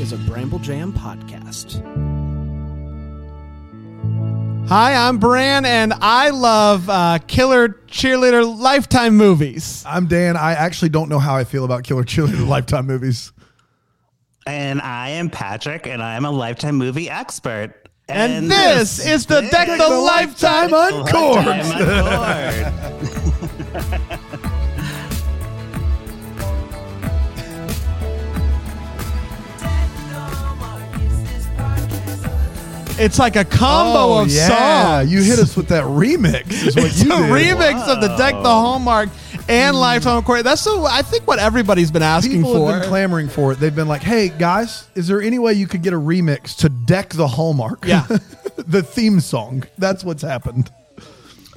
is a Bramble Jam podcast. Hi, I'm Bran, and I love uh, killer cheerleader lifetime movies. I'm Dan. I actually don't know how I feel about Killer Cheerleader Lifetime movies. And I am Patrick, and I am a lifetime movie expert. And, this, is the Deck the, Lifetime Uncorked. Lifetime Uncorked. It's like a combo oh, of Oh, yeah. songs. You hit us with that remix. Is what It's you a did. remix of the Deck the Hallmark and Lifetime Uncorked. That's so. I think what everybody's been asking People for. have been clamoring for it. They've been like, "Hey guys, is there any way you could get a remix to Deck the Hallmark?" Yeah. the theme song. That's what's happened.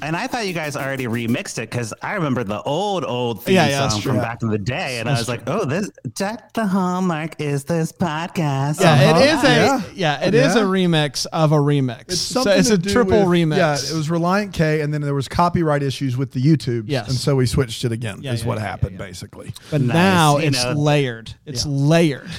And I thought you guys already remixed it because I remember the old, old theme Yeah, yeah, song from back in the day. And I was like, oh, this Deck the Hallmark is this podcast. yeah, Uh-huh. it is a Yeah. yeah, it is Yeah. a remix of a remix. It's so it's a triple with- remix. Yeah, it was Relient K, and then there was copyright issues with the YouTube. Yes. and so we switched it again. Yeah, is yeah, what yeah, yeah, happened yeah. basically. but Nice, now you it's know. layered. It's layered.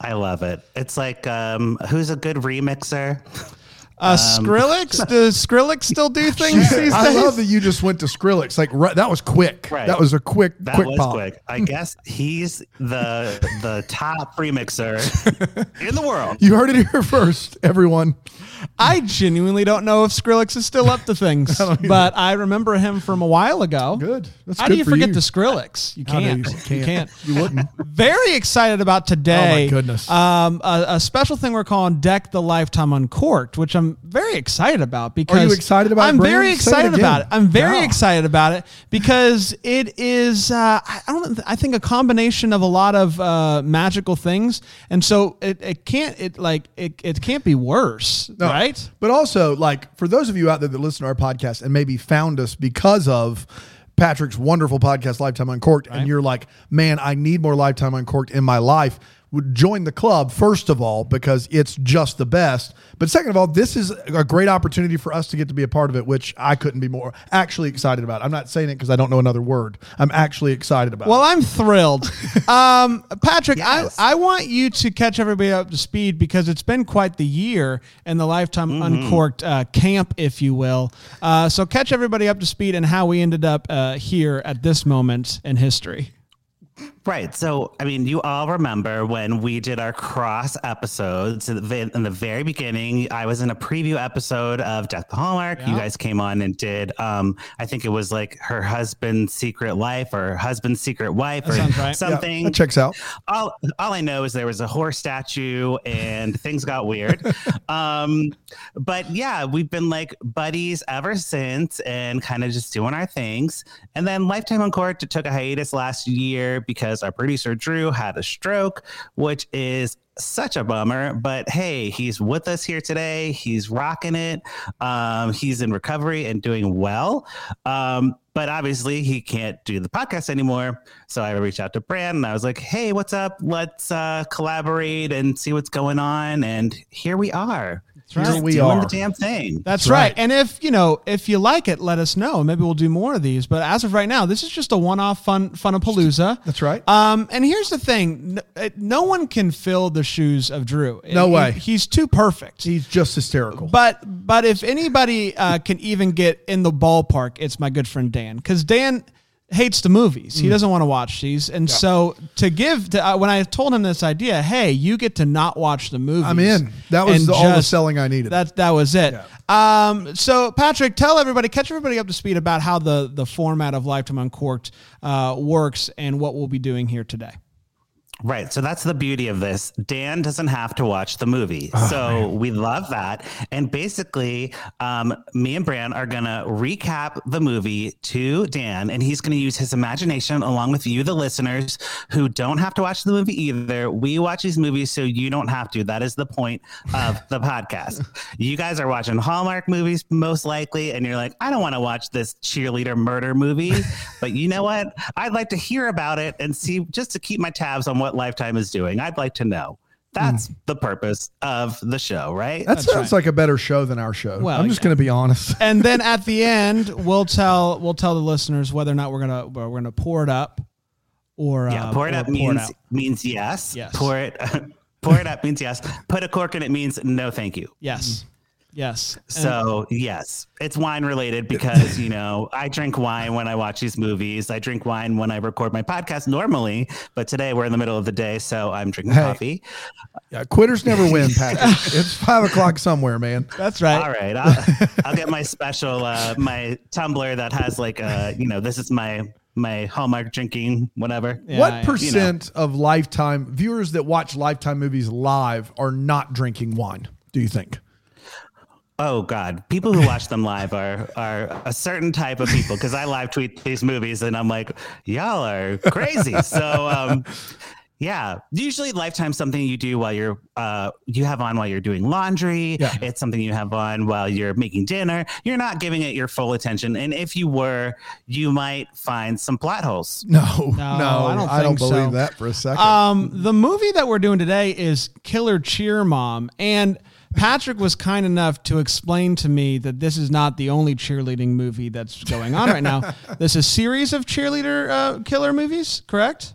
I love it. It's like, um, who's a good remixer? Uh, Skrillex, does Skrillex still do things these I days? love that you just went to Skrillex. Like right, that was quick. Right. That was a quick, That quick was pop. quick. I guess he's the the top remixer in the world. You heard it here first, everyone. I genuinely don't know if Skrillex is still up to things, but I remember him from a while ago. Good. That's How good do you for forget you. the Skrillex? You can't. you- You you can't. can't. You wouldn't. Very excited about today. Oh, my goodness. Um, a, a special thing we're calling Deck the Lifetime Uncorked, which I'm very excited about because excited about I'm very Say it excited about it. I'm very Yeah. excited about it because it is. Uh, I don't. I think a combination of a lot of uh, magical things, and so it, it can't. It like it, it can't be worse, No. right? But also, like for those of you out there that listen to our podcast and maybe found us because of Patrick's wonderful podcast, Lifetime Uncorked, and you're like, man, I need more Lifetime Uncorked in my life. Would join the club first of all because it's just the best. But second of all, this is a great opportunity for us to get to be a part of it, which I couldn't be more actually excited about. I'm not saying it because I don't know another word. I'm actually excited about. Well, it. I'm thrilled. Um, Patrick, Yes. I, I want you to catch everybody up to speed because it's been quite the year and the Lifetime Mm-hmm. Uncorked uh, camp, if you will. Uh, so catch everybody up to speed and how we ended up uh, here at this moment in history. Right. So, I mean, you all remember when we did our cross episodes in the very beginning. I was in a preview episode of Deck the Hallmark. You guys came on and did, um, I think it was like her husband's secret life or husband's secret wife or right. Yeah, Yeah, something. that checks out. all all I know is there was a horse statue and things got weird. um, but yeah, we've been like buddies ever since and kind of just doing our things. And then Lifetime Uncorked took a hiatus last year because our producer Drew had a stroke, which is such a bummer. But hey, he's with us here today. He's rocking it. Um, he's in recovery and doing well. Um, but obviously he can't do the podcast anymore. So I reached out to Bran and I was like, hey, what's up? Let's uh, collaborate and see what's going on. And here we are. Right. Here we doing are. the damn thing. That's That's right. right. And if you know, if you like it, let us know. Maybe we'll do more of these. But as of right now, this is just a one-off fun funapalooza. That's right. Um, and here's the thing: no, uh, no one can fill the shoes of Drew. No He- way. He's too perfect. He's just hysterical. But but if anybody uh, can even get in the ballpark, it's my good friend Dan because Dan hates the movies. Mm. He doesn't want to watch these, and so to give to, uh, when I told him this idea, hey, you get to not watch the movies. I'm in. That was the, all the selling I needed. That that was it. Um, so Patrick, tell everybody, catch everybody up to speed about how the the format of Lifetime Uncorked uh, works and what we'll be doing here today. Right. So that's the beauty of this. Dan doesn't have to watch the movie. Oh, so we love that. And basically, um, me and Bran are going to recap the movie to Dan, and he's going to use his imagination along with you, the listeners, who don't have to watch the movie either. We watch these movies so you don't have to. That is the point of the podcast. You guys are watching Hallmark movies, most likely, and you're like, I don't want to watch this cheerleader murder movie. but you know what? I'd like to hear about it and see just to keep my tabs on what Lifetime is doing. I'd like to know. That's the purpose of the show, right? that That's sounds right. like a better show than our show. Well, I'm just yeah. going to be honest. and then at the end, we'll tell we'll tell the listeners whether or not we're gonna we're gonna pour it up or yeah, uh, pour it up pour means out. means yes. Yes. Pour it Pour it up means yes. Put a cork in it means no, thank you. Yes. Yes. And- So yes, it's wine related because you know I drink wine when I watch these movies. I drink wine when I record my podcast normally, but today we're in the middle of the day, so I'm drinking Hey. coffee. Yeah, quitters never win, Patrick. it's five o'clock somewhere, man. that's right. All right, I'll, I'll get my special uh, my tumbler that has like uh you know this is my my hallmark drinking whatever. Yeah, what yeah. percent of lifetime viewers that watch lifetime movies live are not drinking wine? Do you think? Oh God, people who watch them live are are a certain type of people because I live tweet these movies and I'm like, y'all are crazy. so um, yeah, usually Lifetime something you do while you're uh you have on while you're doing laundry. Yeah. It's something you have on while you're making dinner. You're not giving it your full attention, and if you were, you might find some plot holes. No, no, No, I don't think believe so. that for a second. Um, the movie that we're doing today is Killer Cheer Mom, and Patrick was kind enough to explain to me that this is not the only cheerleading movie that's going on right now. There's a series of cheerleader uh, killer movies, correct?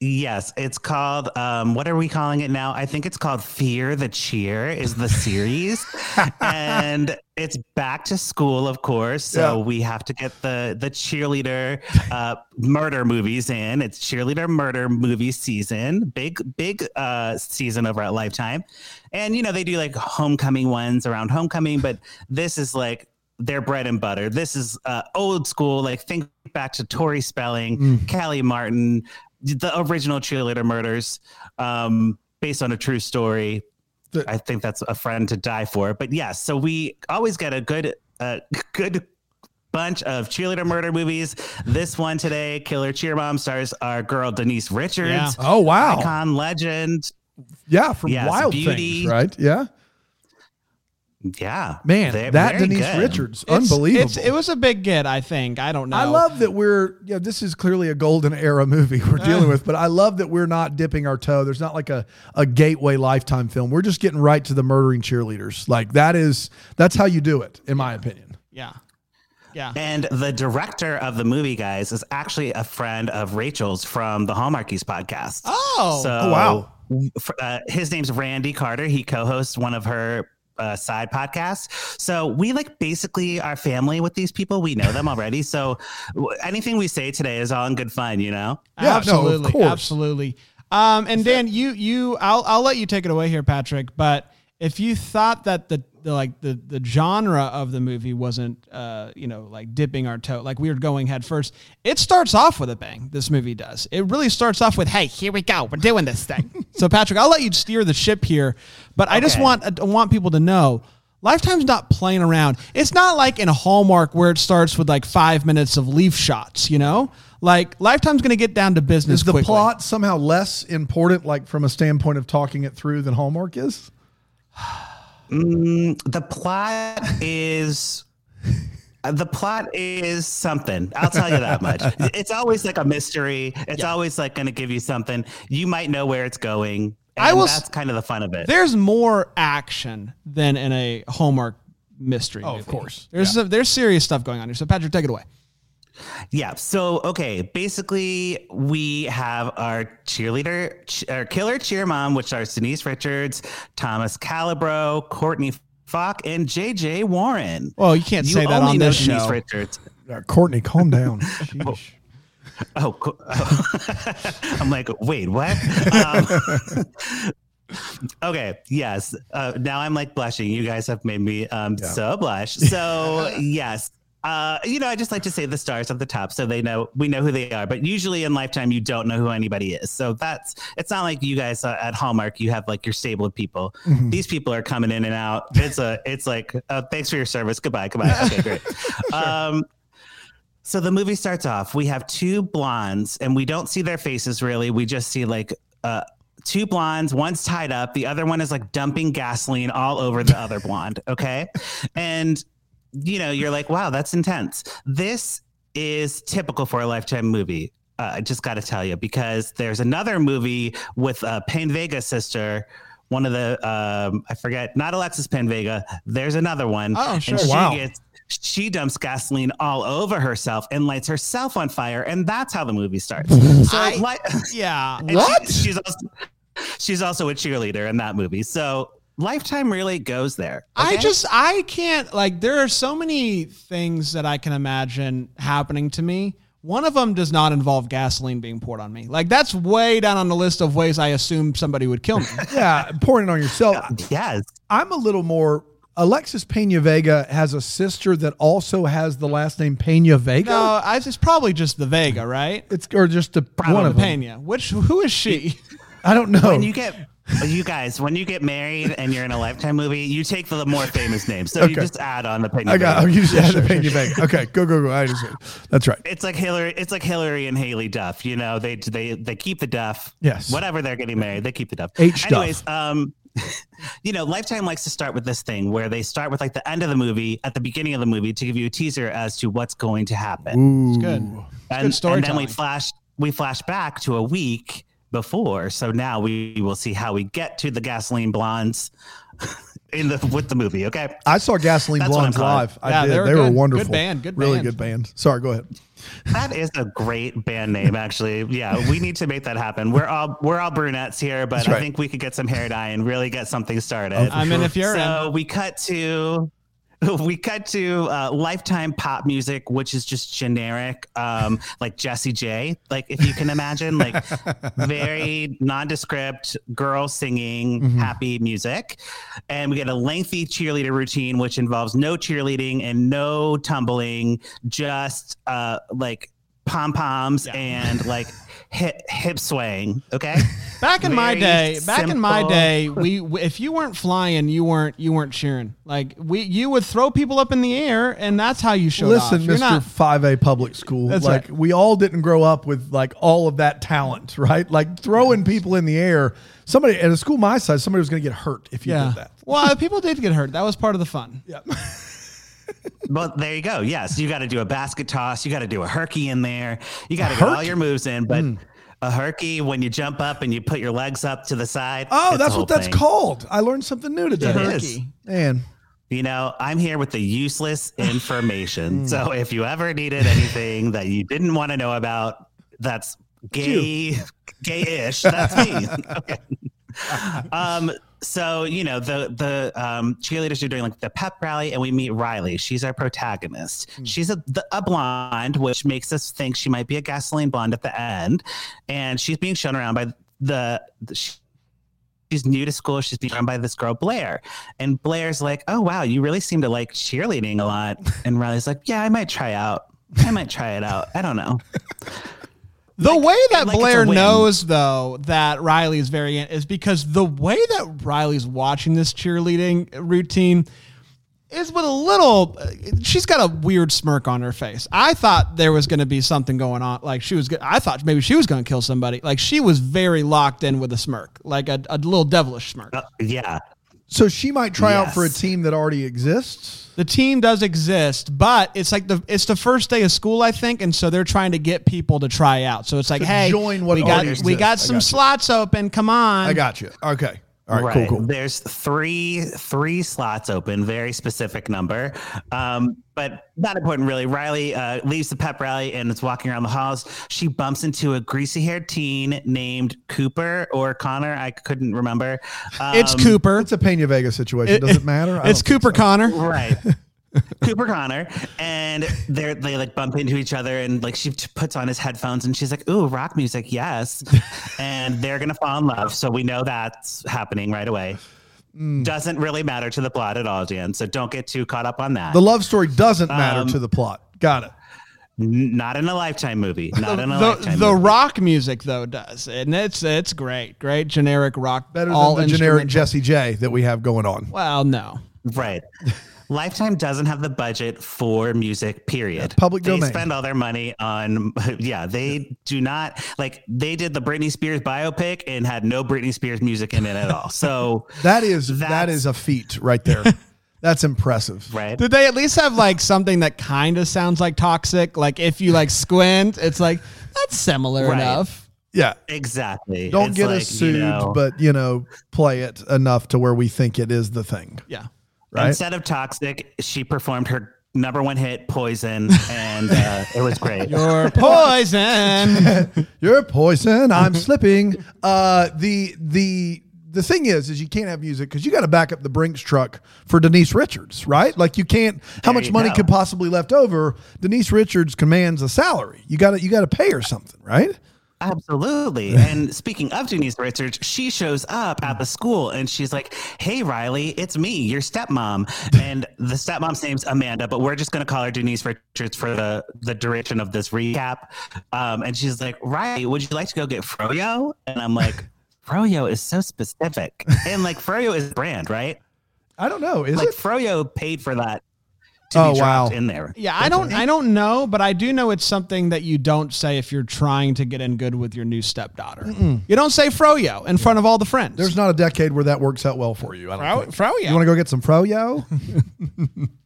Yes, it's called. Um, what are we calling it now? I think it's called Fear the Cheer. Is the series, and it's back to school, of course. So Yeah. we have to get the the cheerleader uh, murder movies in. It's cheerleader murder movie season. Big big uh, season over at Lifetime, and you know they do like homecoming ones around homecoming, but this is like their bread and butter. This is uh, old school. Like think back to Tori Spelling, Kellie Martin, the original cheerleader murders, um, based on a true story. The- I think that's a friend to die for. But yes, so we always get a good, uh, good bunch of cheerleader murder movies. This one today, Killer Cheer Mom, stars our girl Denise Richards, Yeah. oh wow, icon legend. yeah, from Yes, Wild Beauty. Things, right? Yeah, Yeah, man, that Denise good. Richards, It's- unbelievable. It's, it was a big get, I think. I don't know. I love that we're yeah. This is clearly a golden era movie we're dealing with, but I love that we're not dipping our toe. There's not like a a gateway lifetime film. We're just getting right to the murdering cheerleaders. Like that is that's how you do it, in my opinion. Yeah. Yeah. And the director of the movie, guys, is actually a friend of Rachel's from the Hallmarkies podcast. Oh. So, Oh, wow. Uh, his name's Randy Carter. He co-hosts one of her uh, side podcast. So we like basically are family with these people. We know them already. So w- anything we say today is all in good fun, you know. Yeah, absolutely, course. absolutely. Um, and Dan, you you I'll I'll let you take it away here, Patrick. But if you thought that the, the like the the genre of the movie wasn't uh you know like dipping our toe like we were going head first, it starts off with a bang. This movie does. It really starts off with hey, here we go, we're doing this thing. so Patrick, I'll let you steer the ship here, but I just want I want people to know. Lifetime's not playing around. It's not like in a Hallmark where it starts with like five minutes of leaf shots, you know? Like Lifetime's going to get down to business Is the quickly. plot somehow less important, like from a standpoint of talking it through, than Hallmark is? Mm, the plot is. The plot is something. I'll tell you that much. It's always like a mystery. It's always like going to give you something. You might know where it's going. And I will s- that's kind of the fun of it. There's more action than in a Hallmark mystery. Oh, of course. There's there's serious stuff going on here. So Patrick, take it away. Yeah. So, okay. Basically, we have our cheerleader, ch- our killer cheer mom, which are Denise Richards, Thomas Calabro, Courtney Falk, and JJ Warren. Well, you can't You say that on know this Denise show. Richards. Uh, Courtney, calm down. Sheesh. Oh, co- I'm like, wait, what? Um, okay, yes. Uh, now I'm like blushing. You guys have made me um, Yeah. so blush. So yes. Uh, you know, I just like to say the stars at the top so they know we know who they are. But usually in Lifetime, you don't know who anybody is. So that's it's not like you guys uh, at Hallmark. You have like your stable of people. Mhm. These people are coming in and out. It's a it's like uh, thanks for your service. Goodbye. Goodbye. Okay, great. Um, so the movie starts off. We have two blondes, and we don't see their faces really. We just see like uh, two blondes. One's tied up. The other one is like dumping gasoline all over the other blonde. Okay, and you know you're like, wow, that's intense. This is typical for a lifetime movie. Uh, I just got to tell you because there's another movie with uh, Pena Vega's sister. One of the um, I forget, not Alexis Pena Vega. There's another one. Oh, sure. And she Wow. gets she dumps gasoline all over herself and lights herself on fire, and that's how the movie starts. So, I- like, Yeah. and she- What? she's also, she's also a cheerleader in that movie. So Lifetime really goes there. I just I can't like there are so many things that I can imagine happening to me. One of them does not involve gasoline being poured on me. Like that's way down on the list of ways I assume somebody would kill me. Yeah, pouring it on yourself. yes. I'm a little more. Alexis Pena Vega has a sister that also has the last name Pena Vega. no, I, it's probably just the Vega, right? It's or just the one One of them. Pena. Which who is she? I don't know. When you get you guys, when you get married and you're in a lifetime movie, you take the more famous names. So you just add on the Pena I got. Vega. Oh, you just had the Pena Vega. Okay, go go go. I understand. That's right. It's like Hilary. It's like Hilary and Haylie Duff. You know, they they they keep the Duff. Yes. Whatever they're getting married, they keep the Duff. H Duff. Anyways, um, you know, Lifetime likes to start with this thing where they start with like the end of the movie at the beginning of the movie to give you a teaser as to what's going to happen. Ooh. Good. and, good and then we flash we flash back to a week before. So now we will see how we get to the gasoline blondes in the with the movie. Okay. I saw Gasoline That's Blondes live. I Yeah, did. they They were were, good. Good wonderful. band, good Really band. good band. Sorry, go ahead. That is a great band name, actually. Yeah, we need to make that happen. We're all we're all brunettes here, but That's I think we could get some hair dye and really get something started. Oh, for I mean, if you're so in, we cut to we cut to uh, lifetime pop music, which is just generic, um, like Jessie J. Like if you can imagine, like very nondescript girl singing Mm-hmm. happy music, and we get a lengthy cheerleader routine, which involves no cheerleading and no tumbling, just uh, like pom poms and like hip hip swaying. Okay. back in my very day, back in my day, we if you weren't flying, you weren't you weren't cheering. Like we, you would throw people up in the air, and that's how you showed Listen, off. You're Mr. not- 5A public school. That's like right. we all didn't grow up with like all of that talent, right? Like throwing people in the air. Somebody at a school my size, somebody was going to get hurt if you yeah. did that. well, people did get hurt. That was part of the fun. Yeah. Well, there you go. Yes, you got to do a basket toss. You got to do a herky in there. You got to get all your moves in. But Hmm. a herky, when you jump up and you put your legs up to the side. Oh, that's what that's thing. called. I learned something new today. It Herky. is. Man, You know, I'm here with the useless Hmm. information. so if you ever needed anything that you didn't want to know about, that's gay, gay-ish. That's me. okay. Um. So you know the the um, cheerleaders are doing like the pep rally, and we meet Riley. She's our protagonist. She's a the, a blonde, which makes us think she might be a gasoline blonde at the end, and she's being shown around by the. the she, She's new to school. She's being run by this girl, Blair. And Blair's like, Oh, wow, you really seem to like cheerleading a lot. And Riley's like, Yeah, I might try out. I might try it out. I don't know. The way that like Blair knows, though, that Riley is very in is because the way that Riley's watching this cheerleading routine is with a little. uh, She's got a weird smirk on her face. I thought there was going to be something going on. Like she was. I thought maybe she was going to kill somebody. Like she was very locked in with a smirk, like a, a little devilish smirk. Uh, yeah. So she might try out for a team that already exists. The team does exist, but it's like the it's the first day of school, I think, and so they're trying to get people to try out. So it's like, hey, join what we got already we got some got slots open. Come on, I got you. Okay. All right. Cool. Cool. There's three three slots open, very specific number, um, but not important really. Riley uh, leaves the pep rally and is walking around the halls. She bumps into a greasy haired teen named Cooper or Connor. I couldn't remember. It's Um, Cooper. It's a Pena Vega situation. Does it matter? I It's Cooper so. Connor. right cooper connor and they're they like bump into each other and like she t- puts on his headphones and she's like ooh rock music yes and they're gonna fall in love so we know that's happening right away Mm. doesn't really matter to the plot at all Dan so don't get too caught up on that The love story doesn't matter Um, to the plot. Got it. N- not in a lifetime movie not in a The, lifetime the movie. rock music though does, and it's it's great, great generic rock. Better all than the generic. Jessie J that we have going on. Well, no, Right. Lifetime doesn't have the budget for music, period. public they domain. spend all their money on, yeah, they do not, like, they did the Britney Spears biopic and had no Britney Spears music in it at all. So, that is that is a feat right there. That's impressive. right. did they at least have like something that kind of sounds like toxic? Like if you like squint, it's like that's similar Right. enough. Yeah. Exactly. Don't It's get like, us you sued, know, but you know, play it enough to where we think it is the thing. Yeah. Right. Instead of toxic, she performed her number one hit, Poison, and uh, it was great. You're poison. You're poison. I'm slipping. Uh, the the the thing is, is you can't have music because you got to back up the Brinks truck for Denise Richards, right? Like you can't. How There much money go. could possibly left over? Denise Richards commands a salary. You got to you got to pay her something, right? Absolutely. And speaking of Denise Richards, she shows up at the school and she's like, Hey, Riley, it's me, your stepmom. And the stepmom's name's Amanda, but we're just going to call her Denise Richards for the, the duration of this recap. Um, and she's like, Riley, would you like to go get Froyo? And I'm like, Froyo is so specific. And like, Froyo is brand, right? I don't know. Is Like, it? Froyo paid for that to Oh, be dropped wow. in there. Yeah, I don't I don't know, but I do know it's something that you don't say if you're trying to get in good with your new stepdaughter. You don't say froyo in front of all the friends. There's not a decade where that works out well for you. I don't Fro- think. froyo. You want to go get some froyo?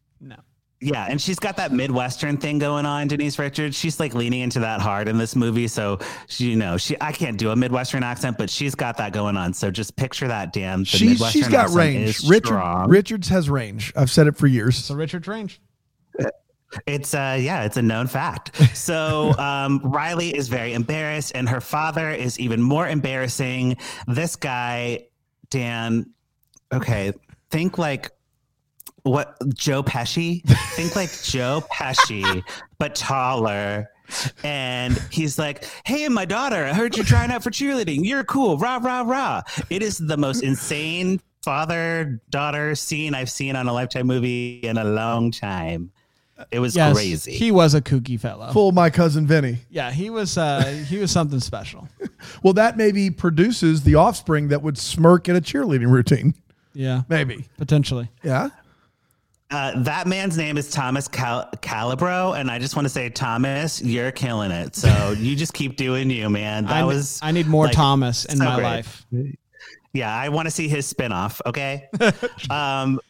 no. Yeah, and she's got that Midwestern thing going on, Denise Richards. She's like leaning into that hard in this movie. So she, you know, she I can't do a Midwestern accent, but she's got that going on. So just picture that, Dan. The she's Midwestern she's got accent range. is Richard strong. Richards has range. I've said it for years. So Richards Range. It's uh yeah, it's a known fact. So um Riley is very embarrassed, and her father is even more embarrassing. This guy, Dan, okay, think like what Joe Pesci? think like Joe Pesci, but taller. And he's like, Hey, my daughter, I heard you're trying out for cheerleading. You're cool. Rah, rah, rah. It is the most insane father daughter scene I've seen on a Lifetime movie in a long time. It was Yes, crazy. he was a kooky fellow. Full my cousin Vinny. Yeah, he was. Uh, he was something special. Well, that maybe produces the offspring that would smirk at a cheerleading routine. Yeah, Maybe. potentially. Yeah. Uh, that man's name is Thomas Cal- Calabro, and I just want to say, Thomas, you're killing it. So you just keep doing you, man. That I, was I need more like, Thomas in so my great. life. Yeah, I want to see his spinoff. Okay. um,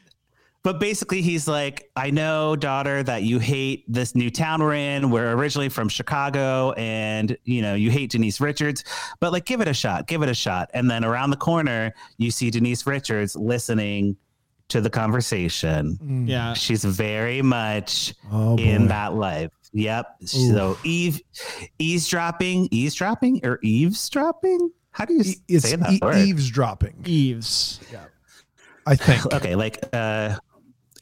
but basically, he's like, I know, daughter, that you hate this new town we're in. We're originally from Chicago, and you know you hate Denise Richards, but like, give it a shot. Give it a shot. And then around the corner, you see Denise Richards listening to the conversation. Yeah, She's very much Oh, in that life. Yep. So Eve, eavesdropping, eavesdropping, or eavesdropping? How do you s- It's say that e- word? eavesdropping, Eves. Yeah. I think. Okay, like uh,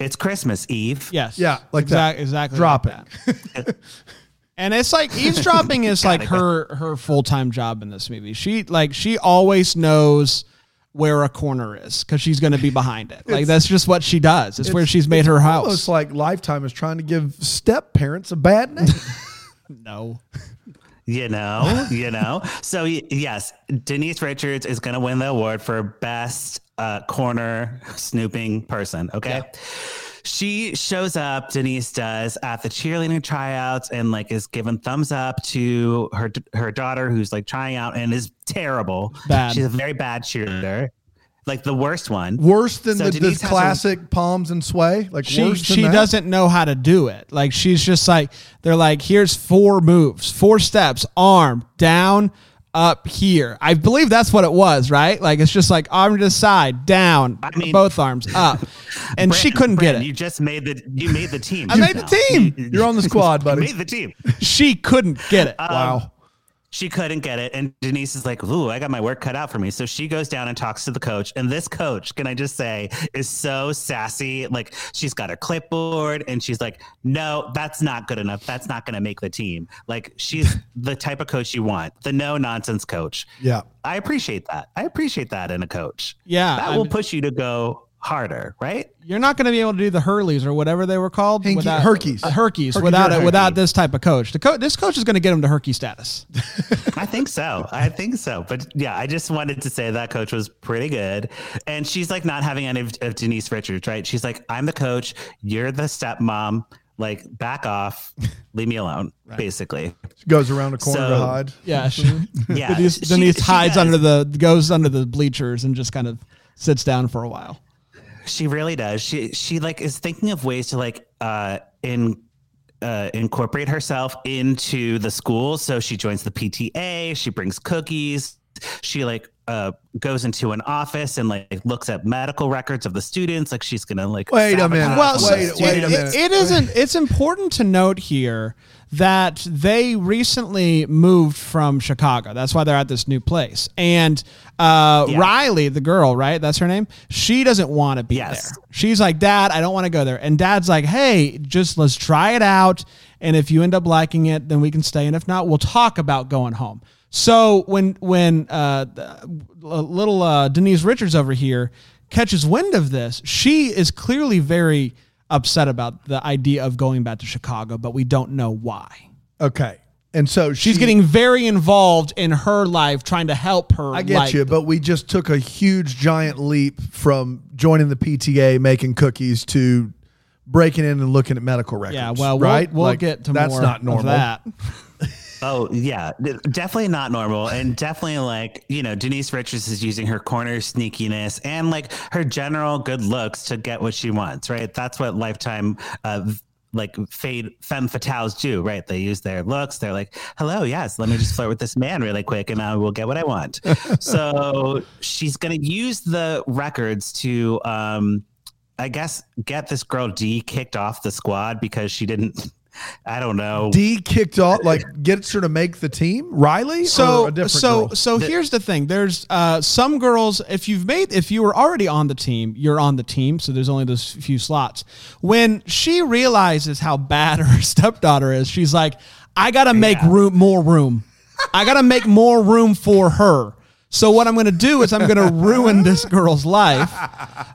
it's Christmas Eve. Yes. Yeah, like that. exact, exactly. Dropping. Like that. and it's like eavesdropping is like it. her her full time job in this movie. She like she always knows where a corner is because she's going to be behind it. Like that's just what she does. It's, where she's made her house. Almost like Lifetime is trying to give step parents a bad name. no. You know, you know. So yes, Denise Richards is going to win the award for best uh, corner snooping person. Okay. She shows up, Denise does, at the cheerleading tryouts and like is giving thumbs up to her her daughter who's like trying out and is terrible. Bad. She's a very bad cheerleader. Like the worst one. Worse than So the, Denise the has a- classic palms and sway. Like She she that? doesn't know how to do it. Like she's just like they're like here's four moves, four steps, arm down, up here. I believe that's what it was, right? Like it's just like arm to the side, down, I mean- both arms up, and she couldn't get it. You just made the you made the team. I made the team. You- You're on the squad, You buddy. made the team. She couldn't get it. Um, wow. She couldn't get it. And Denise is like, Ooh, I got my work cut out for me. So she goes down and talks to the coach. And this coach, can I just say, is so sassy. Like, she's got her clipboard and she's like, No, that's not good enough. That's not going to make the team. Like, she's the type of coach you want, the no nonsense coach. Yeah. I appreciate that. I appreciate that in a coach. Yeah, That I will push you to go harder, right? You're not going to be able to do the Hurleys or whatever they were called. Hinky- without, Herkies. uh, Herkies. Herkies without or it, without this type of coach. The co- this coach is going to get him to Herky status. I think so. I think so. But yeah, I just wanted to say that coach was pretty good. And she's like not having any of, of Denise Richards, right? She's like, I'm the coach. You're the stepmom. Like, back off. Leave me alone, basically. She Goes around the corner to hide. Yeah, she, Yeah. Denise, she- Denise she hides does. under the goes under the bleachers and just kind of sits down for a while. She really does. She she like is thinking of ways to like uh in uh, incorporate herself into the school. So she joins the PTA. She brings cookies she like uh, goes into an office and like looks at medical records of the students. Like she's gonna like Wait a minute. Well, wait- wait a minute. It, it isn't. It's important to note here that they recently moved from Chicago. That's why they're at this new place. And uh, Yeah. Riley, the girl, right? That's her name. She doesn't want to be Yes. there. She's like, Dad, I don't want to go there. And Dad's like, Hey, just let's try it out. And if you end up liking it, then we can stay. And if not, we'll talk about going home. So when when uh, the- little uh, Denise Richards over here catches wind of this, she is clearly very upset about the idea of going back to Chicago, but we don't know why. Okay. And so She's she- getting very involved in her life, trying to help her. I get like- you, but we just took a huge giant leap from joining the PTA, making cookies, to breaking in and looking at medical records. Yeah, well, we'll, right? we'll Like, get to that's more not normal. that. Oh yeah, definitely not normal, and definitely like you know Denise Richards is using her corner sneakiness and like her general good looks to get what she wants. Right, that's what Lifetime. Uh, like fade femme fatales do, right? They use their looks. They're like, "Hello, yes, let me just flirt with this man really quick, and I will get what I want." so she's gonna use the records to, um, I guess, get this girl D kicked off the squad because she didn't. I don't know. D kicked off, like gets her to make the team. Riley, or So a different so girl? so here's the thing. There's uh, some girls. If you've made, if you were already on the team, you're on the team. So there's only those few slots. When she realizes how bad her stepdaughter is, she's like, I gotta make Yeah. room, more room. I gotta make more room for her. So what I'm going to do is I'm going to ruin this girl's life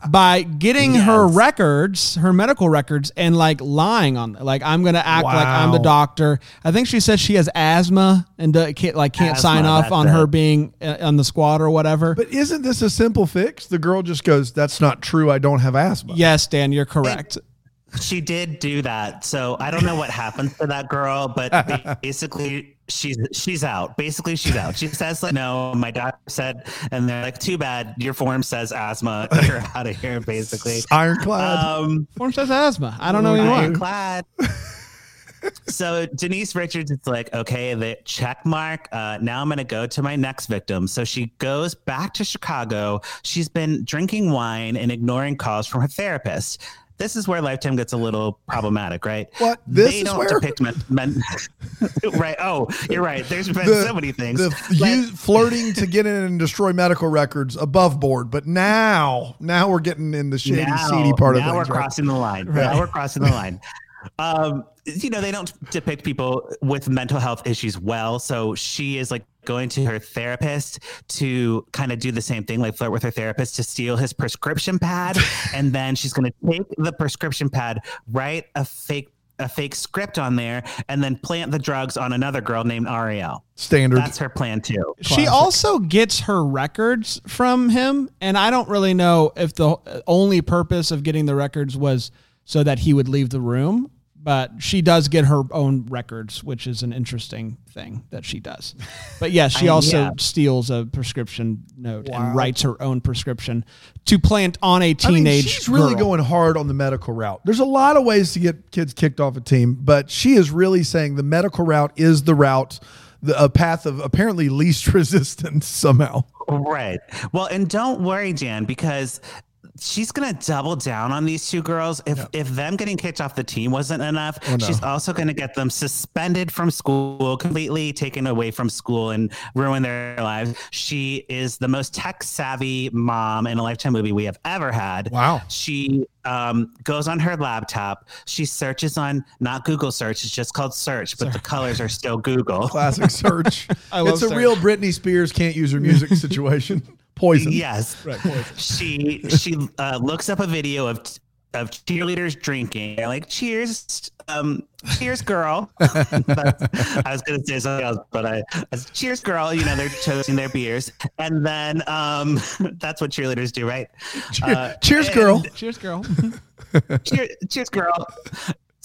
by getting her records, her medical records, and like lying on. them. Like I'm going to act like I'm the doctor. I think she says she has asthma and uh, can't like can't Asthma, sign off that's on her being uh, on the squad or whatever. But isn't this a simple fix? The girl just goes, "That's not true. I don't have asthma." yes, Dan, you're correct. She did do that. So I don't know what happens to that girl, but basically she's she's out. Basically she's out. She says like no, my doctor said and they're like, too bad, your form says asthma. You're out of here, basically. Ironclad. Um Form says asthma. I don't know anymore. ironclad. so Denise Richards is like, okay, the check mark. Uh, now I'm going to go to my next victim. So she goes back to Chicago. She's been drinking wine and ignoring calls from her therapist. This is where Lifetime gets a little problematic, right? What? This they is don't where? depict men, men right? Oh, you're right. There's been the, so many things. the But- flirting to get in and destroy medical records above board, but now, now we're getting in the shady, seedy part of now things. we're right? crossing the line. Now we're crossing the line. Um, you know, they don't depict people with mental health issues well. So she is like going to her therapist to kind of do the same thing, like flirt with her therapist to steal his prescription pad. and then she's going to take the prescription pad, write a fake a fake script on there and then plant the drugs on another girl named Ariel. Standard. That's her plan too. She also gets her records from him, and I don't really know if the only purpose of getting the records was so that he would leave the room. But she does get her own records, which is an interesting thing that she does. But yes, she I- also yeah. steals a prescription note Wow. and writes her own prescription to plant on a I mean, teenage. she's really going hard on the medical route. There's a lot of ways to get kids kicked off a team, but she is really saying the medical route is the route, the a path of apparently least resistance somehow. Right. Well, and don't worry, Dan, because she's gonna double down on these two girls. If if them getting kicked off the team wasn't enough, she's also gonna get them suspended from school, completely taken away from school, and ruin their lives. She is the most tech savvy mom in a lifetime movie we have ever had. Wow. She um, goes on her laptop. She searches on not Google search. It's just called search, but the colors are still Google. Classic search. I love it's a search. real Britney Spears can't use her music situation. Poison. Yes. Right, poison. She she uh, looks up a video of of cheerleaders drinking. They're like, "Cheers, um, cheers, girl." I was gonna say something else, but I, I was, "Cheers, girl." You know, they're toasting their beers, and then um, that's what cheerleaders do, right? Uh, Cheers, and- girl. Cheers, girl. cheers, cheers, girl.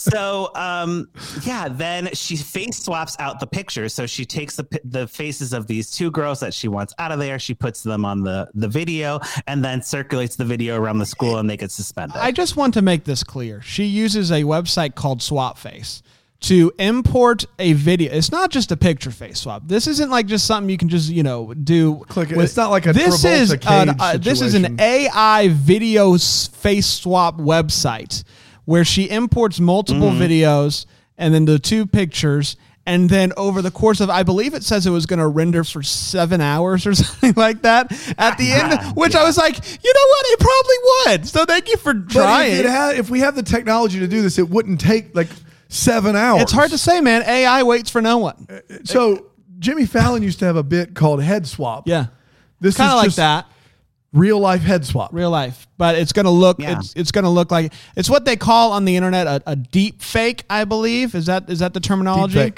So, um, yeah, then she face swaps out the pictures. So she takes the the faces of these two girls that she wants out of there. She puts them on the the video, and then circulates the video around the school, and they get suspended. I just want to make this clear. She uses a website called Swapface to import a video. It's not just a picture face swap. This isn't like just something you can just you know do. Click it. with- It's not like a this Travolta is an, uh, this is an. AI video face swap website where she imports multiple Mm-hmm. videos and then the two pictures. And then over the course of, I believe it says it was going to render for seven hours or something like that at the end, which I was like, you know what? It probably would. So thank you for But trying. if, had, if we have the technology to do this, it wouldn't take like seven hours. It's hard to say, man. AI waits for no one. So Jimmy Fallon used to have a bit called Head Swap. Yeah. this Kind of like just that. Real life head swap. real life, but it's gonna look Yeah. it's it's gonna look like it's what they call on the internet a, a deep fake. I believe is that is that the terminology?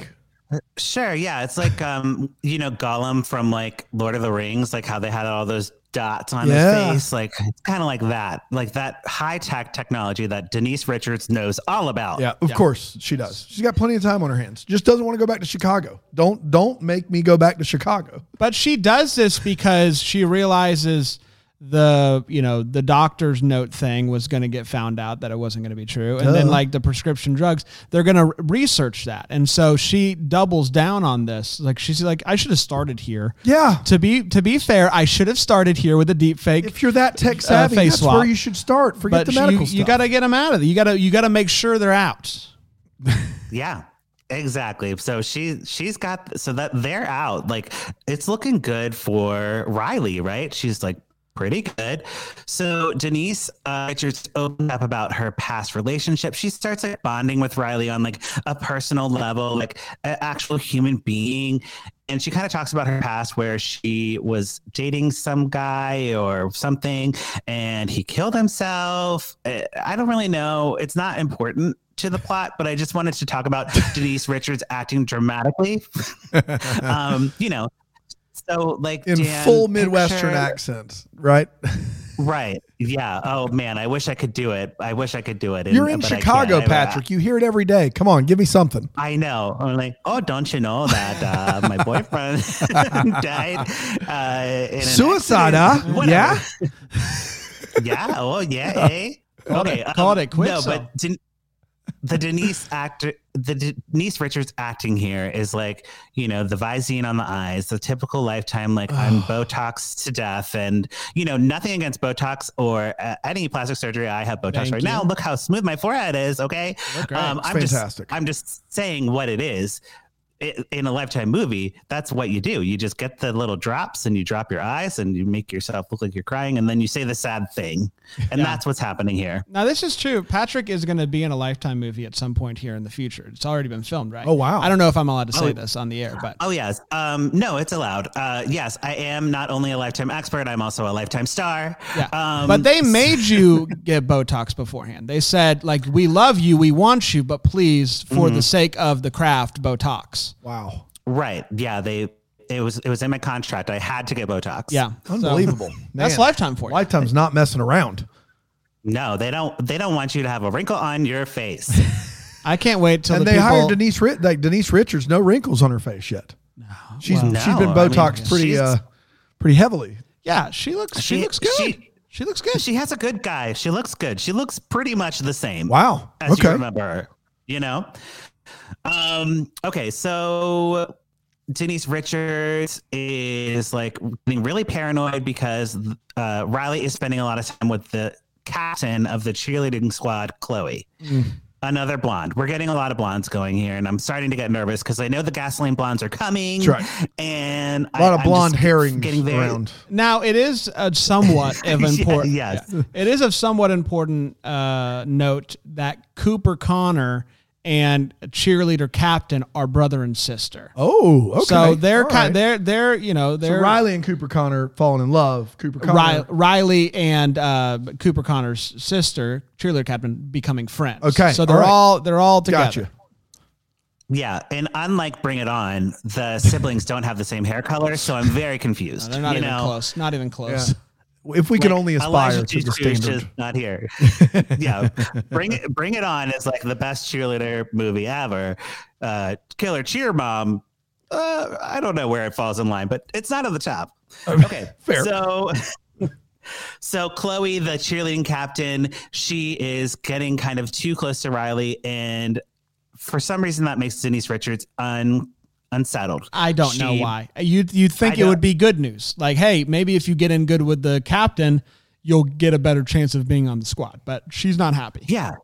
Sure, yeah, it's like um, you know, Gollum from like Lord of the Rings, like how they had all those dots on Yeah. his face, like it's kind of like that, like that high tech technology that Denise Richards knows all about. Yeah, of course she does. She's got plenty of time on her hands. Just doesn't want to go back to Chicago. Don't don't make me go back to Chicago. But she does this because she realizes the you know the doctor's note thing was going to get found out that it wasn't going to be true and then like the prescription drugs they're going to research that and so she doubles down on this like she's like i should have started here Yeah. to be to be fair i should have started here with a deep fake If you're that tech uh, savvy, face that's swap. where you should start. Forget the you- medical you, stuff. got to get them out of it you got to you got to make sure they're out Yeah, exactly. So she she's got so that they're out. Like it's looking good for Riley, right? She's like pretty good. So Denise uh, Richards opens up about her past relationship. She starts like bonding with Riley on like a personal level, like an actual human being. And she kind of talks about her past where she was dating some guy or something and he killed himself. Uh, I don't really know. It's not important to the plot, but I just wanted to talk about Denise Richards acting dramatically. um, you know, so like in Dan, full Midwestern picture- accents, right? Right. Yeah. Oh man, I wish I could do it. I wish I could do it. You're in Chicago, I- Patrick. You hear it every day. Come on, give me something. I know. I'm like, oh, don't you know that uh, my boyfriend died uh, Suicide, huh? Whatever. Yeah. yeah. Oh, yeah. Eh? Called okay. it- called it quick, No, so. but the Denise actor, the Denise Richards acting here is like, you know, the Visine on the eyes, the typical lifetime, like I'm Botox to death, and you know, nothing against Botox or uh, any plastic surgery. I have Botox Thank right you. now. Look how smooth my forehead is. Okay, um, I'm fantastic. just, I'm just saying what it is. I- In a lifetime movie, that's what you do. You just get the little drops and you drop your eyes and you make yourself look like you're crying, and then you say the sad thing, and Yeah. that's what's happening here. Now this is true. Patrick is going to be in a Lifetime movie at some point here in the future. It's already been filmed, right? Oh, wow. I don't know if I'm allowed to say Oh. this on the air, but Oh yes, um, no, it's allowed. Uh, yes, I am not only a lifetime expert, I'm also a lifetime star. yeah. um, but they made you get Botox beforehand. They said like, "We love you, we want you, but please, for Mm-hmm. the sake of the craft, Botox." Wow. right, yeah, they. It was it was in my contract. I had to get Botox. Yeah, So, Unbelievable. that's Man. Lifetime for you. Lifetime's not messing around. No, they don't. They don't want you to have a wrinkle on your face. I can't wait till and the they people. hired Denise Ri- like Denise Richards, no wrinkles on her face yet. No. She's Well, she's no, been I mean, Botoxed pretty she's- uh pretty heavily. yeah, she looks. She, She- looks good. She, she- looks good. she has a good guy. She looks good. She looks pretty much the same. Wow. as you Okay. remember her. You know. Um. Okay. So Denise Richards is like getting really paranoid because uh, Riley is spending a lot of time with the captain of the cheerleading squad, Chloe. Mm. Another blonde. We're getting a lot of blondes going here, and I'm starting to get nervous because I know the gasoline blondes are coming. That's right. And A lot I, of blonde herring getting very, around. Now it is uh, somewhat of important. yes. it is of somewhat important uh, note that Cooper Connor and cheerleader captain are brother and sister. Oh, okay. So they're kind. right. They're they're you know they're Riley and Cooper Connor falling in love. Cooper Connor. Ri- Riley and uh, Cooper Connor's sister, cheerleader captain, becoming friends. Okay, so they're all right. all they're all together. Gotcha. Yeah, and unlike Bring It On, the siblings don't have the same hair color, so I'm very confused. No, they're not you even know? close. Not even close. Yeah. If we can only aspire Elijah to the standard. just not here. yeah, bring it, bring it on is like the best cheerleader movie ever. Uh, Killer Cheer Mom. Uh, I don't know where it falls in line, but it's not at the top. Okay, Fair. So. So Chloe, the cheerleading captain, she is getting kind of too close to Riley, and for some reason that makes Denise Richards un unsettled. I don't know why. You'd you'd think I it would be good news. Like, hey, maybe if you get in good with the captain, you'll get a better chance of being on the squad. But she's not happy. Yeah.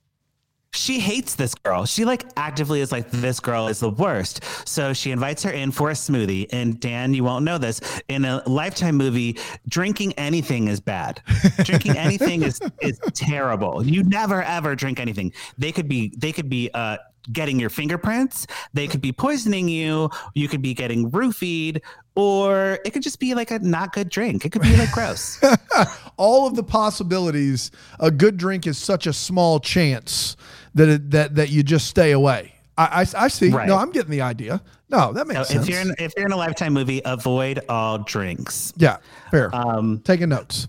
She hates this girl. She like actively is like, this girl is the worst. So she invites her in for a smoothie. And Dan, you won't know this. In a lifetime movie, drinking anything is bad. drinking anything is is terrible. You never ever drink anything. They could be they could be uh getting your fingerprints, they could be poisoning you, you could be getting roofied, or it could just be like a not good drink. It could be like gross. all of the possibilities. A good drink is such a small chance that it, that that you just stay away. I I, I see. Right. No, I'm getting the idea. No, that makes So sense. if you're in if you're in a lifetime movie, avoid all drinks. yeah, fair. Um, Taking notes.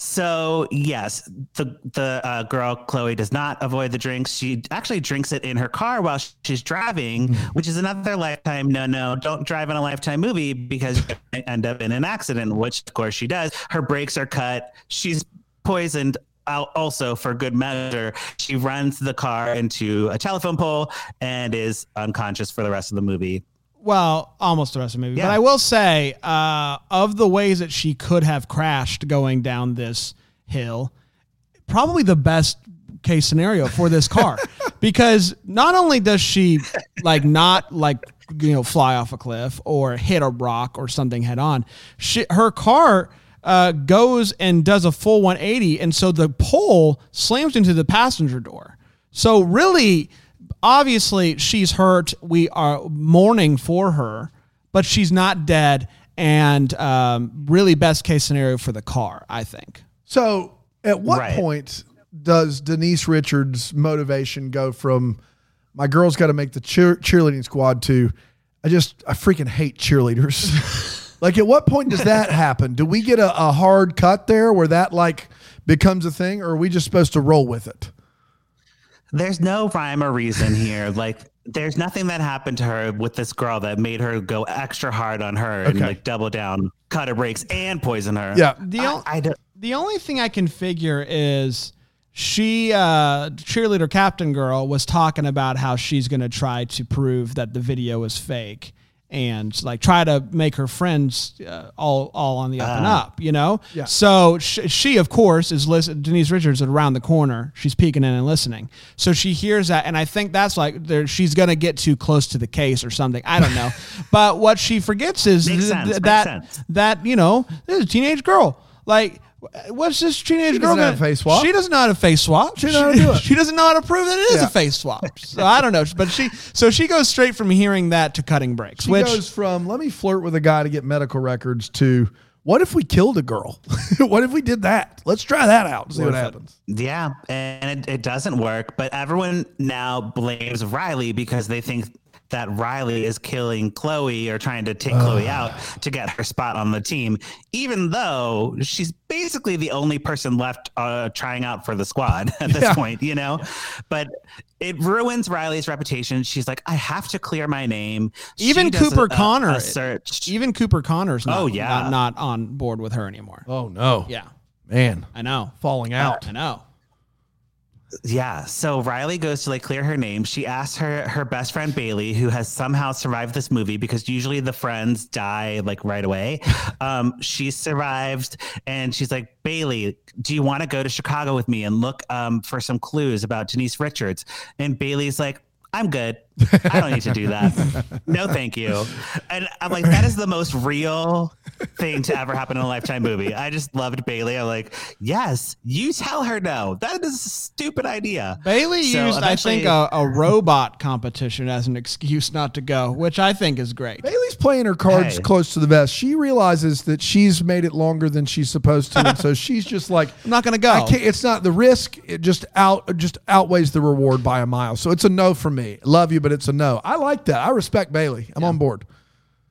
So yes, the the uh, girl Chloe does not avoid the drinks. She actually drinks it in her car while she's driving, which is another lifetime no no. Don't drive in a lifetime movie because you end up in an accident, which of course she does. Her brakes are cut. She's poisoned. Also, for good measure, she runs the car into a telephone pole and is unconscious for the rest of the movie. Well, almost the rest of the movie. But I will say, uh, of the ways that she could have crashed going down this hill, probably the best case scenario for this car. Because not only does she like not like you know fly off a cliff or hit a rock or something head on she, her car uh, goes and does a full 180 and so the pole slams into the passenger door. So really obviously she's hurt we are mourning for her but she's not dead and um, really best case scenario for the car i think So, at what Right. point does Denise Richards' motivation go from my girl's got to make the cheer- cheerleading squad to I just I freaking hate cheerleaders? like, at what point does that happen? Do we get a, a hard cut there where that like becomes a thing, or are we just supposed to roll with it? There's no rhyme or reason here. Like, there's nothing that happened to her with this girl that made her go extra hard on her and like double down, cut her brakes, and poison her. Yeah. the I, o- I don't. The only thing I can figure is she, uh, cheerleader captain girl, was talking about how she's going to try to prove that the video is fake and like try to make her friends uh, all all on the up and up, you know. Yeah. So she, she of course is listening. Denise Richards is around the corner. She's peeking in and listening. So she hears that, and I think that's like there, she's going to get too close to the case or something. I don't know. but what she forgets is th- sense, makes that that you know this is a teenage girl. Like, what's this teenage She girl? doesn't know how face swap. She doesn't know how to face swap. She doesn't know how to do it. She doesn't know how to prove that it is Yeah. a face swap. So I don't know. But she so she goes straight from hearing that to cutting brakes, She which goes from let me flirt with a guy to get medical records to what if we killed a girl? what if we did that? Let's try that out. See what, if it- happens. Yeah, and it, it doesn't work. But everyone now blames Riley because they think that Riley is killing Chloe or trying to take Chloe out to get her spot on the team, even though she's basically the only person left uh, trying out for the squad at this Yeah. point, you know? But it ruins Riley's reputation. She's like, I have to clear my name. Even does Cooper a- a- Connor- a search. even Cooper Connor's not, Oh, yeah. not, not on board with her anymore. Oh no. Yeah, Man. I know. Falling out. I know. Yeah. So Riley goes to like clear her name. She asks her her best friend Bailey, who has somehow survived this movie because usually the friends die like right away. Um, she survived, and she's like, Bailey, do you want to go to Chicago with me and look um, for some clues about Denise Richards? And Bailey's like. I'm good. I don't need to do that. No, thank you. And I'm like, that is the most real thing to ever happen in a lifetime movie. I just loved Bailey. I'm like, yes, you tell her no. That is a stupid idea. Bailey So used, I think, a, a robot competition as an excuse not to go, which I think is great. Bailey's playing her cards Hey. close to the vest. She realizes that she's made it longer than she's supposed to, and so she's just like, I'm not going to go. I can't. It's not the risk. It just out just outweighs the reward by a mile. So it's a no for me. Love you, but it's a no. I like that. I respect Bailey. I'm on board.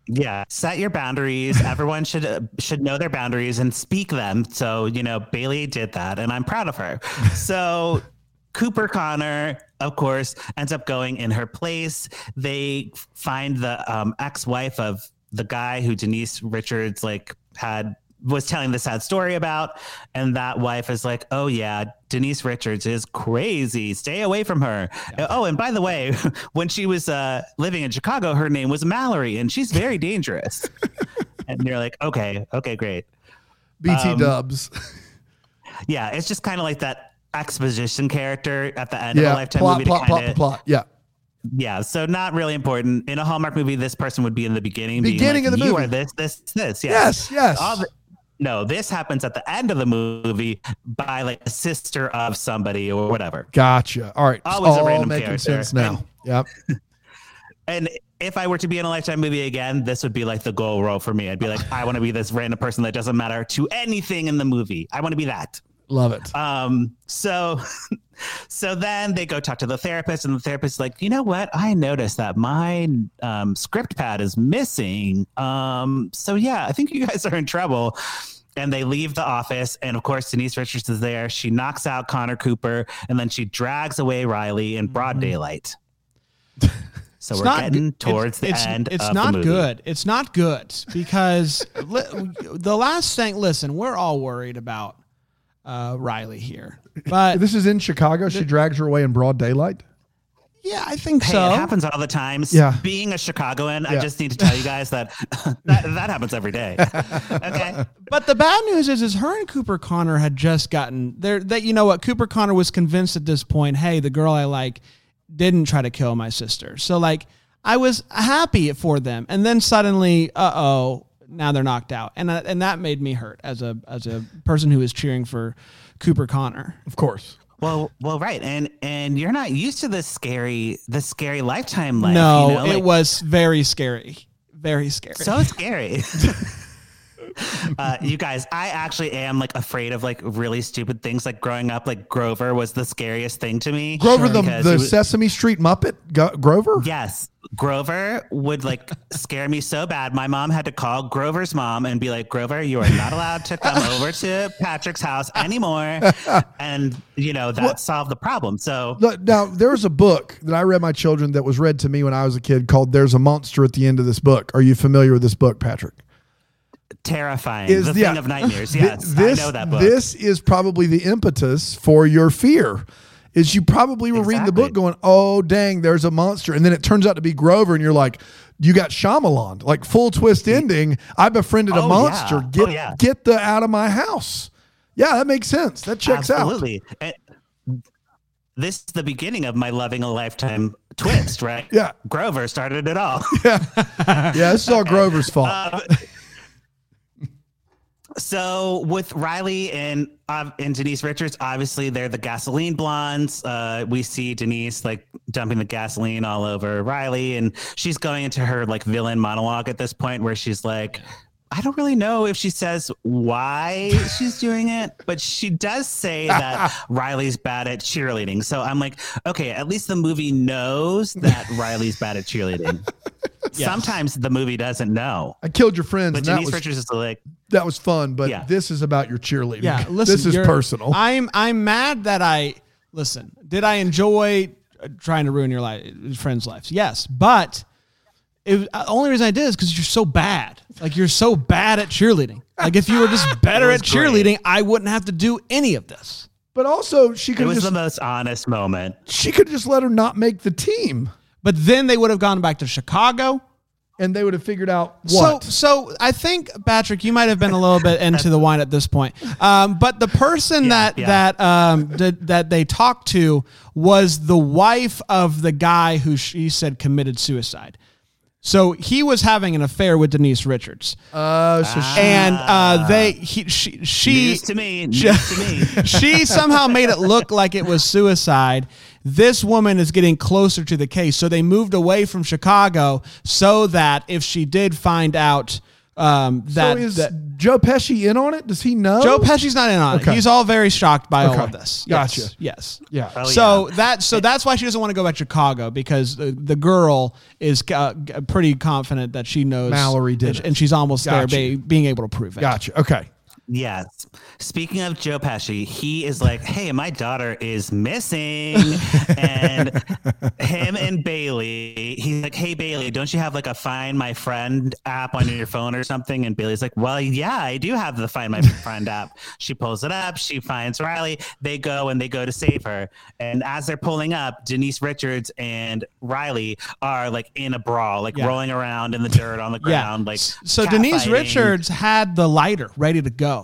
Yeah, set your boundaries. Everyone should uh, should know their boundaries and speak them. So you know, Bailey did that, and I'm proud of her. So Cooper Connor, of course, ends up going in her place. They find the um, ex-wife of the guy who Denise Richards like had was telling the sad story about. And that wife is like, oh, yeah, Denise Richards is crazy. Stay away from her. Yeah. Oh, and by the way, when she was uh, living in Chicago, her name was Mallory, and she's very dangerous. and you're like, okay, okay, great. BT um, dubs. yeah, it's just kind of like that exposition character at the end yeah, of a lifetime plot, movie. Plot, kinda, plot, plot, yeah. Yeah, so not really important. In a Hallmark movie, this person would be in the beginning. Beginning like, of the you movie. are this, this, this. Yes, yes. yes. The, no, this happens at the end of the movie by like a sister of somebody or whatever. Gotcha. All right. Always all a random making character. sense now. And, yep. And if I were to be in a lifetime movie again, this would be like the goal role for me. I'd be like, I want to be this random person that doesn't matter to anything in the movie. I want to be that. Love it. Um, so so then they go talk to the therapist, and the therapist is like, you know what? I noticed that my um, script pad is missing. Um, so yeah, I think you guys are in trouble. And they leave the office, and of course, Denise Richards is there. She knocks out Connor Cooper, and then she drags away Riley in broad mm-hmm. daylight. So it's we're getting towards it's, the end. It's not good. It's not good because li- the last thing. Listen, we're all worried about uh, Riley here. But this is in Chicago. She drags her away in broad daylight. Yeah, I think hey, so. It happens all the time. Yeah. Being a Chicagoan, yeah. I just need to tell you guys that that, that happens every day. okay. But the bad news is, is her and Cooper Connor had just gotten there. That you know what, Cooper Connor was convinced at this point. Hey, the girl I like didn't try to kill my sister. So like, I was happy for them, and then suddenly, uh oh, now they're knocked out, and uh, and that made me hurt as a as a person who is cheering for Cooper Connor. Of course. Well, well, right, and and you're not used to the scary, the scary lifetime life. No, you know? like, it was very scary, very scary. So scary. uh, you guys, I actually am like afraid of like really stupid things. Like growing up, like Grover was the scariest thing to me. Grover, the, the was, Sesame Street Muppet, Grover. Yes, Grover would like scare me so bad. My mom had to call Grover's mom and be like, Grover, you are not allowed to come over to Patrick's house anymore. And, you know, that well, solved the problem. So now there's a book that I read my children that was read to me when I was a kid called There's a Monster at the End of This Book. Are you familiar with this book, Patrick? Terrifying. Is the, the thing of nightmares. Yes. This, I know that book. This is probably the impetus for your fear is you probably were exactly. reading the book going, oh, dang, there's a monster. And then it turns out to be Grover, and you're like, you got Shyamalan, like full twist ending. I befriended a oh, monster. Yeah. Get, oh, yeah. get the out of my house. Yeah, that makes sense. That checks Absolutely. out. Absolutely. This is the beginning of my loving a lifetime twist, right? yeah. Grover started it all. yeah. Yeah, this is all Grover's fault. Uh, so with Riley and uh, and Denise Richards, obviously they're the gasoline blondes. Uh, we see Denise like dumping the gasoline all over Riley, and she's going into her like villain monologue at this point where she's like. I don't really know if she says why she's doing it, but she does say that Riley's bad at cheerleading. So I'm like, okay, at least the movie knows that Riley's bad at cheerleading. Yes. Sometimes the movie doesn't know. I killed your friends. But Denise Richards is like, that was fun, but yeah. this is about your cheerleading. Yeah, listen, this is personal. I'm I'm mad that I listen. Did I enjoy uh, trying to ruin your life, friends' lives? Yes, but it the uh, only reason I did is because you're so bad. Like you're so bad at cheerleading. Like if you were just better at cheerleading, great. I wouldn't have to do any of this. But also, she could. It was just, the most honest moment. She could just let her not make the team. But then they would have gone back to Chicago and they would have figured out what. So, so I think Patrick, you might have been a little bit into the wine at this point. Um, but the person yeah, that yeah. that um, did, that they talked to was the wife of the guy who she said committed suicide. So he was having an affair with Denise Richards. Uh, so she, and uh, they he she she News to me, News to me. she somehow made it look like it was suicide. This woman is getting closer to the case, so they moved away from Chicago so that if she did find out um, that, so is that, Joe Pesci in on it? Does he know? Joe Pesci's not in on okay. it. He's all very shocked by okay. all of this. Gotcha. Yes. yes. Yeah. Oh, so yeah. that so that's why she doesn't want to go back to Chicago because the, the girl is uh, pretty confident that she knows Mallory did, and, and she's almost gotcha. there, be, being able to prove it. Gotcha. Okay. Yes. Speaking of Joe Pesci, he is like, "Hey, my daughter is missing," and him and Bailey. He's like, "Hey, Bailey, don't you have like a Find My Friend app on your phone or something?" And Bailey's like, "Well, yeah, I do have the Find My Friend app." She pulls it up. She finds Riley. They go and they go to save her. And as they're pulling up, Denise Richards and Riley are like in a brawl, like Yeah. rolling around in the dirt on the ground, like so Denise fighting. Richards had the lighter ready to go.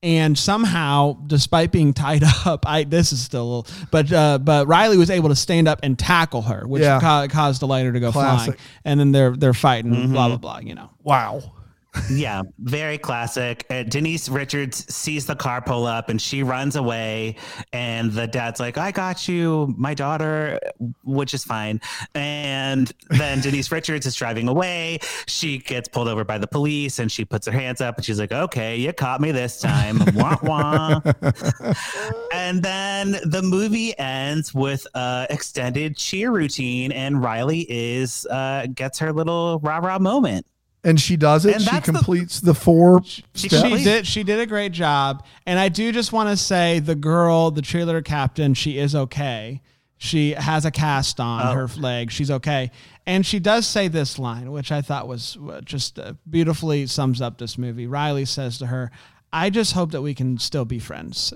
And somehow, despite being tied up, I this is still a little, but uh, but Riley was able to stand up and tackle her, which Yeah. ca- caused the lighter to go Classic. flying. And then they're they're fighting, Mm-hmm. blah blah blah. You know, Wow. Yeah, very classic. Uh, Denise Richards sees the car pull up and she runs away. And the dad's like, I got you, my daughter, which is fine. And then Denise Richards is driving away. She gets pulled over by the police and she puts her hands up and she's like, Okay, you caught me this time. wah, wah. and then the movie ends with a extended cheer routine and Riley is uh, gets her little rah rah moment. And she does it. And she that's the- completes the, four She- steps. she did she did a great job. And I do just want to say, the girl, the cheerleader captain, she is okay. She has a cast on Oh. her leg. She's okay. And she does say this line, which I thought was uh, just uh, beautifully sums up this movie. Riley says to her, I just hope that we can still be friends.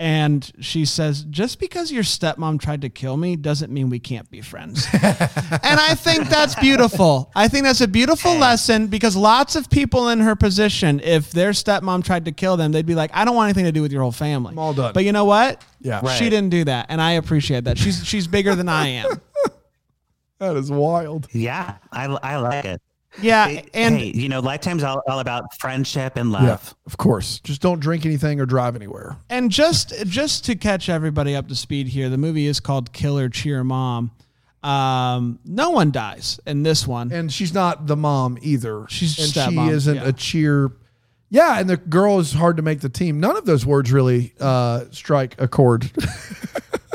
And she says, just because your stepmom tried to kill me doesn't mean we can't be friends. and I think that's beautiful. I think that's a beautiful lesson because lots of people in her position, if their stepmom tried to kill them, they'd be like, I don't want anything to do with your whole family. I'm all done. But you know what? Yeah. Right. She didn't do that. And I appreciate that. She's she's bigger than I am. That is wild. Yeah, I, I like it. Yeah. Hey, And hey, you know, Lifetime's all, all about friendship and Yeah, love. of course. Just don't drink anything or drive anywhere. And just just to catch everybody up to speed here, the movie is called Killer Cheer Mom. Um, no one dies in this one. And she's not the mom either. She's and stepmom, she isn't yeah. a cheer. Yeah, and the girl is hard to make the team. None of those words really uh, strike a chord.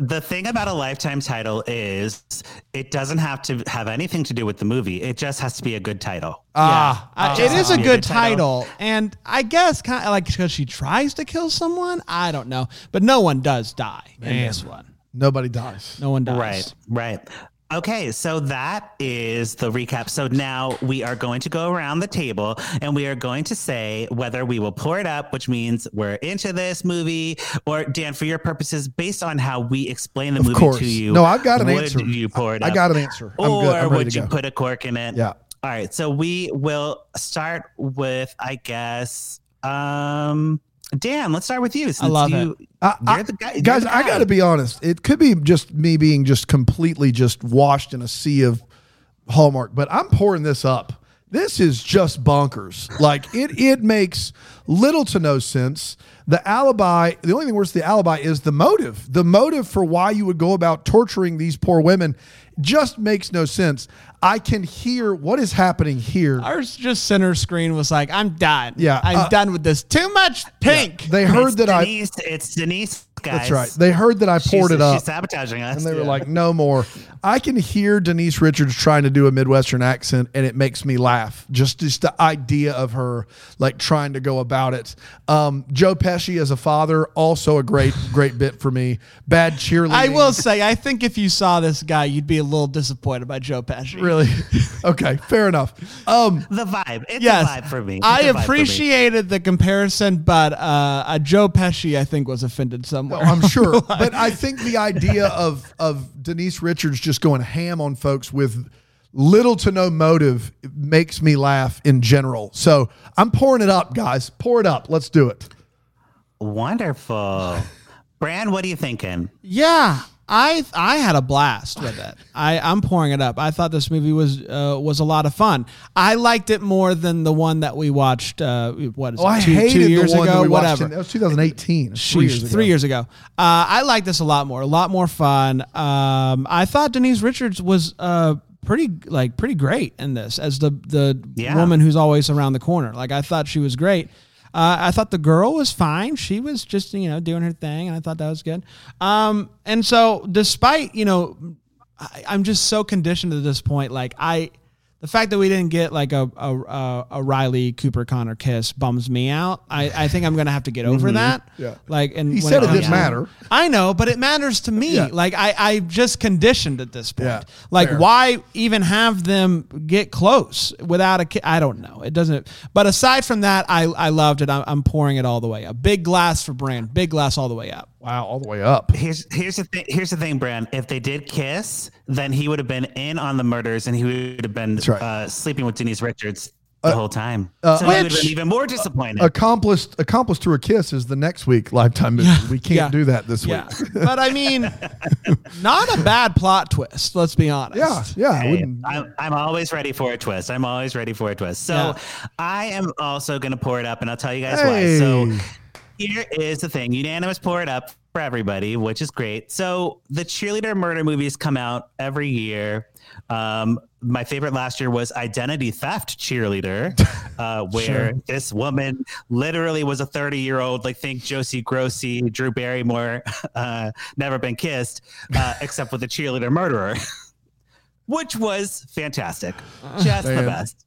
The thing about a Lifetime title is it doesn't have to have anything to do with the movie. It just has to be a good title. ah, Uh, just it is a be a good good title. title, and I guess kind of like because she tries to kill someone. I don't know, but no one does die in this one. nobody dies. No one dies. Right, right. Okay, so that is the recap. So now we are going to go around the table and we are going to say whether we will pour it up, which means we're into this movie, or Dan, for your purposes, based on how we explain the Of movie course. to you. No, I've got an would answer. You pour it I up? got an answer. I'm or good. I'm would you go. put a cork in it? Yeah. All right. So we will start with, I guess, um, Dan. Let's start with you. Since love you, I- You're I- guy, guys, the I got to be honest. It could be just me being just completely just washed in a sea of Hallmark, but I'm pouring this up. This is just bonkers. Like it, it makes little to no sense. The alibi, the only thing worse than the alibi is the motive. The motive for why you would go about torturing these poor women just makes no sense. I can hear what is happening here. Ours just center screen was like, I'm done. Yeah, I'm uh, done with this. Too much pink. They heard it's that I. It's Denise, guys. That's right. They heard that I poured she's, it up. She's sabotaging us. And they were like, no more. I can hear Denise Richards trying to do a Midwestern accent, and it makes me laugh. Just, just the idea of her like trying to go about it. Um, Joe Pesci as a father, also a great, great bit for me. Bad cheerleading. I will say, I think if you saw this guy, you'd be a little disappointed by Joe Pesci. Really. okay, fair enough. Um, the vibe. It's Yes, a vibe for me. It's I a vibe me. appreciated the comparison, but uh, uh, Joe Pesci, I think, was offended somewhere. I'm sure, but I think the idea of of Denise Richards just going ham on folks with little to no motive makes me laugh in general. So I'm pouring it up, guys. Pour it up. Let's do it. Wonderful. Bran, what are you thinking? Yeah, I I had a blast with it. I I'm pouring it up. I thought this movie was uh, was a lot of fun. I liked it more than the one that we watched. Uh, what is Oh, I it? Two, hated two years the one ago, that we whatever. In, that was 2018. Three years ago. Three years ago. Uh, I like this a lot more. A lot more fun. Um, I thought Denise Richards was uh, pretty like pretty great in this as the the Yeah. woman who's always around the corner. Like I thought she was great. Uh, I thought the girl was fine. She was just you know doing her thing, and I thought that was good. Um, and so despite you know, I, I'm just so conditioned to this point. Like I the fact that we didn't get like a a, a, Riley Cooper Connor kiss bums me out. I, I think I'm gonna have to get over that. Mm-hmm. Yeah. Like and He said it comes didn't matter. I know, but it matters to me. Yeah. Like I I just conditioned at this point. Yeah, Like fair. why even have them get close without a ki- I don't know. It doesn't. But aside from that, I I loved it. I'm, I'm pouring it all the way up. Big glass for Bran. Big glass all the way up. Wow, all the way up. Here's here's the thing. Here's the thing, Bran. If they did kiss, then he would have been in on the murders, and he would have been right. uh, sleeping with Denise Richards the whole time. uh, so he would have which- been even more disappointed. Accomplished, accomplished through a kiss is the next week lifetime movie. we can't yeah. do that this Yeah. week. but I mean, not a bad plot twist. Let's be honest. Yeah, yeah. Hey, I'm, I'm always ready for a twist. I'm always ready for a twist. So Yeah. I am also going to pour it up, and I'll tell you guys why. So Hey. Here is the thing unanimous pour it up for everybody, which is great. So the cheerleader murder movies come out every year. Um, my favorite last year was Identity Theft Cheerleader, uh, where this woman literally was a 30 year old, like think Josie Grossie, Drew Barrymore, uh, never been kissed, uh, except with a cheerleader murderer, which was fantastic. Just the best.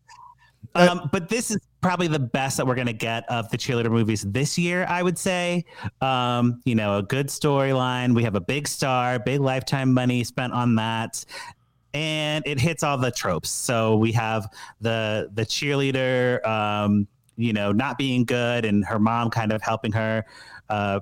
Um, but this is probably the best that we're going to get of the cheerleader movies this year, I would say. Um, you know, a good storyline. We have a big star, big lifetime money spent on that. And it hits all the tropes. So we have the the cheerleader, um, you know, not being good, and her mom kind of helping her. Uh,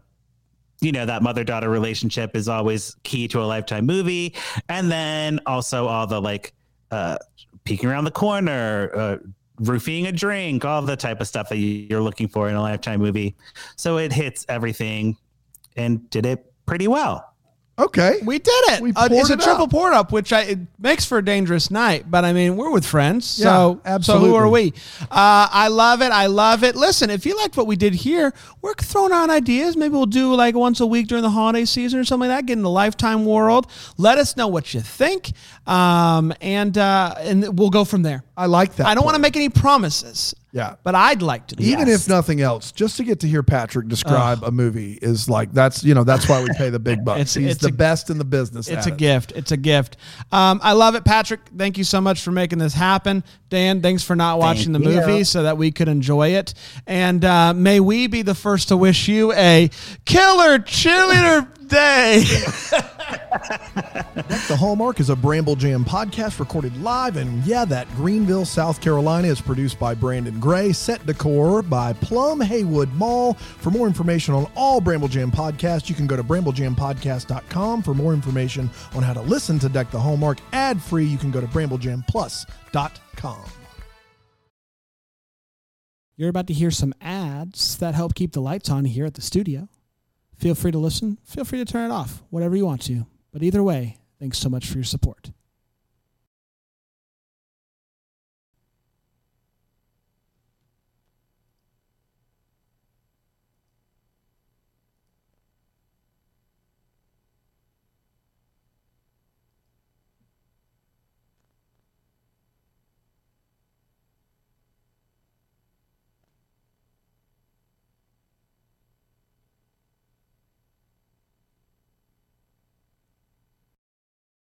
you know that mother daughter relationship is always key to a lifetime movie, and then also all the like uh, peeking around the corner, uh, roofing a drink, all the type of stuff that you- you're looking for in a lifetime movie. So it hits everything and did it pretty well. Okay. We did it. We Uh, it's poured a it triple up. pour up, which I, it makes for a dangerous night. But I mean, we're with friends, so Yeah, so who are we? Uh, I love it. I love it. Listen, if you liked what we did here, we're throwing out ideas. Maybe we'll do like once a week during the holiday season or something like that. Get in the lifetime world. Let us know what you think, um, and uh, and we'll go from there. I like that. I don't want to make any promises. Yeah. but I'd like to. Even that. if nothing else, just to get to hear Patrick describe a movie is like that's you know that's why we pay the big bucks. It's- He's it's the a- best in the business. It's a it. gift. It's a gift. Um, I love it, Patrick. Thank you so much for making this happen. Dan, thanks for not watching the you. movie so that we could enjoy it. And uh, may we be the first to wish you a killer cheerleader day. The Hallmark is a Bramble Jam podcast recorded live, and yeah, that Greenville, South Carolina is produced by Brandon Gray. Set decor by Plum Haywood Mall. For more information on all Bramble Jam podcasts, you can go to bramblejampodcast.com. For more information on how to listen to Deck the Hallmark ad free, you can go to bramblejamplus.com. You're about to hear some ads that help keep the lights on here at the studio. Feel free to listen. Feel free to turn it off, whatever you want to. But either way, thanks so much for your support.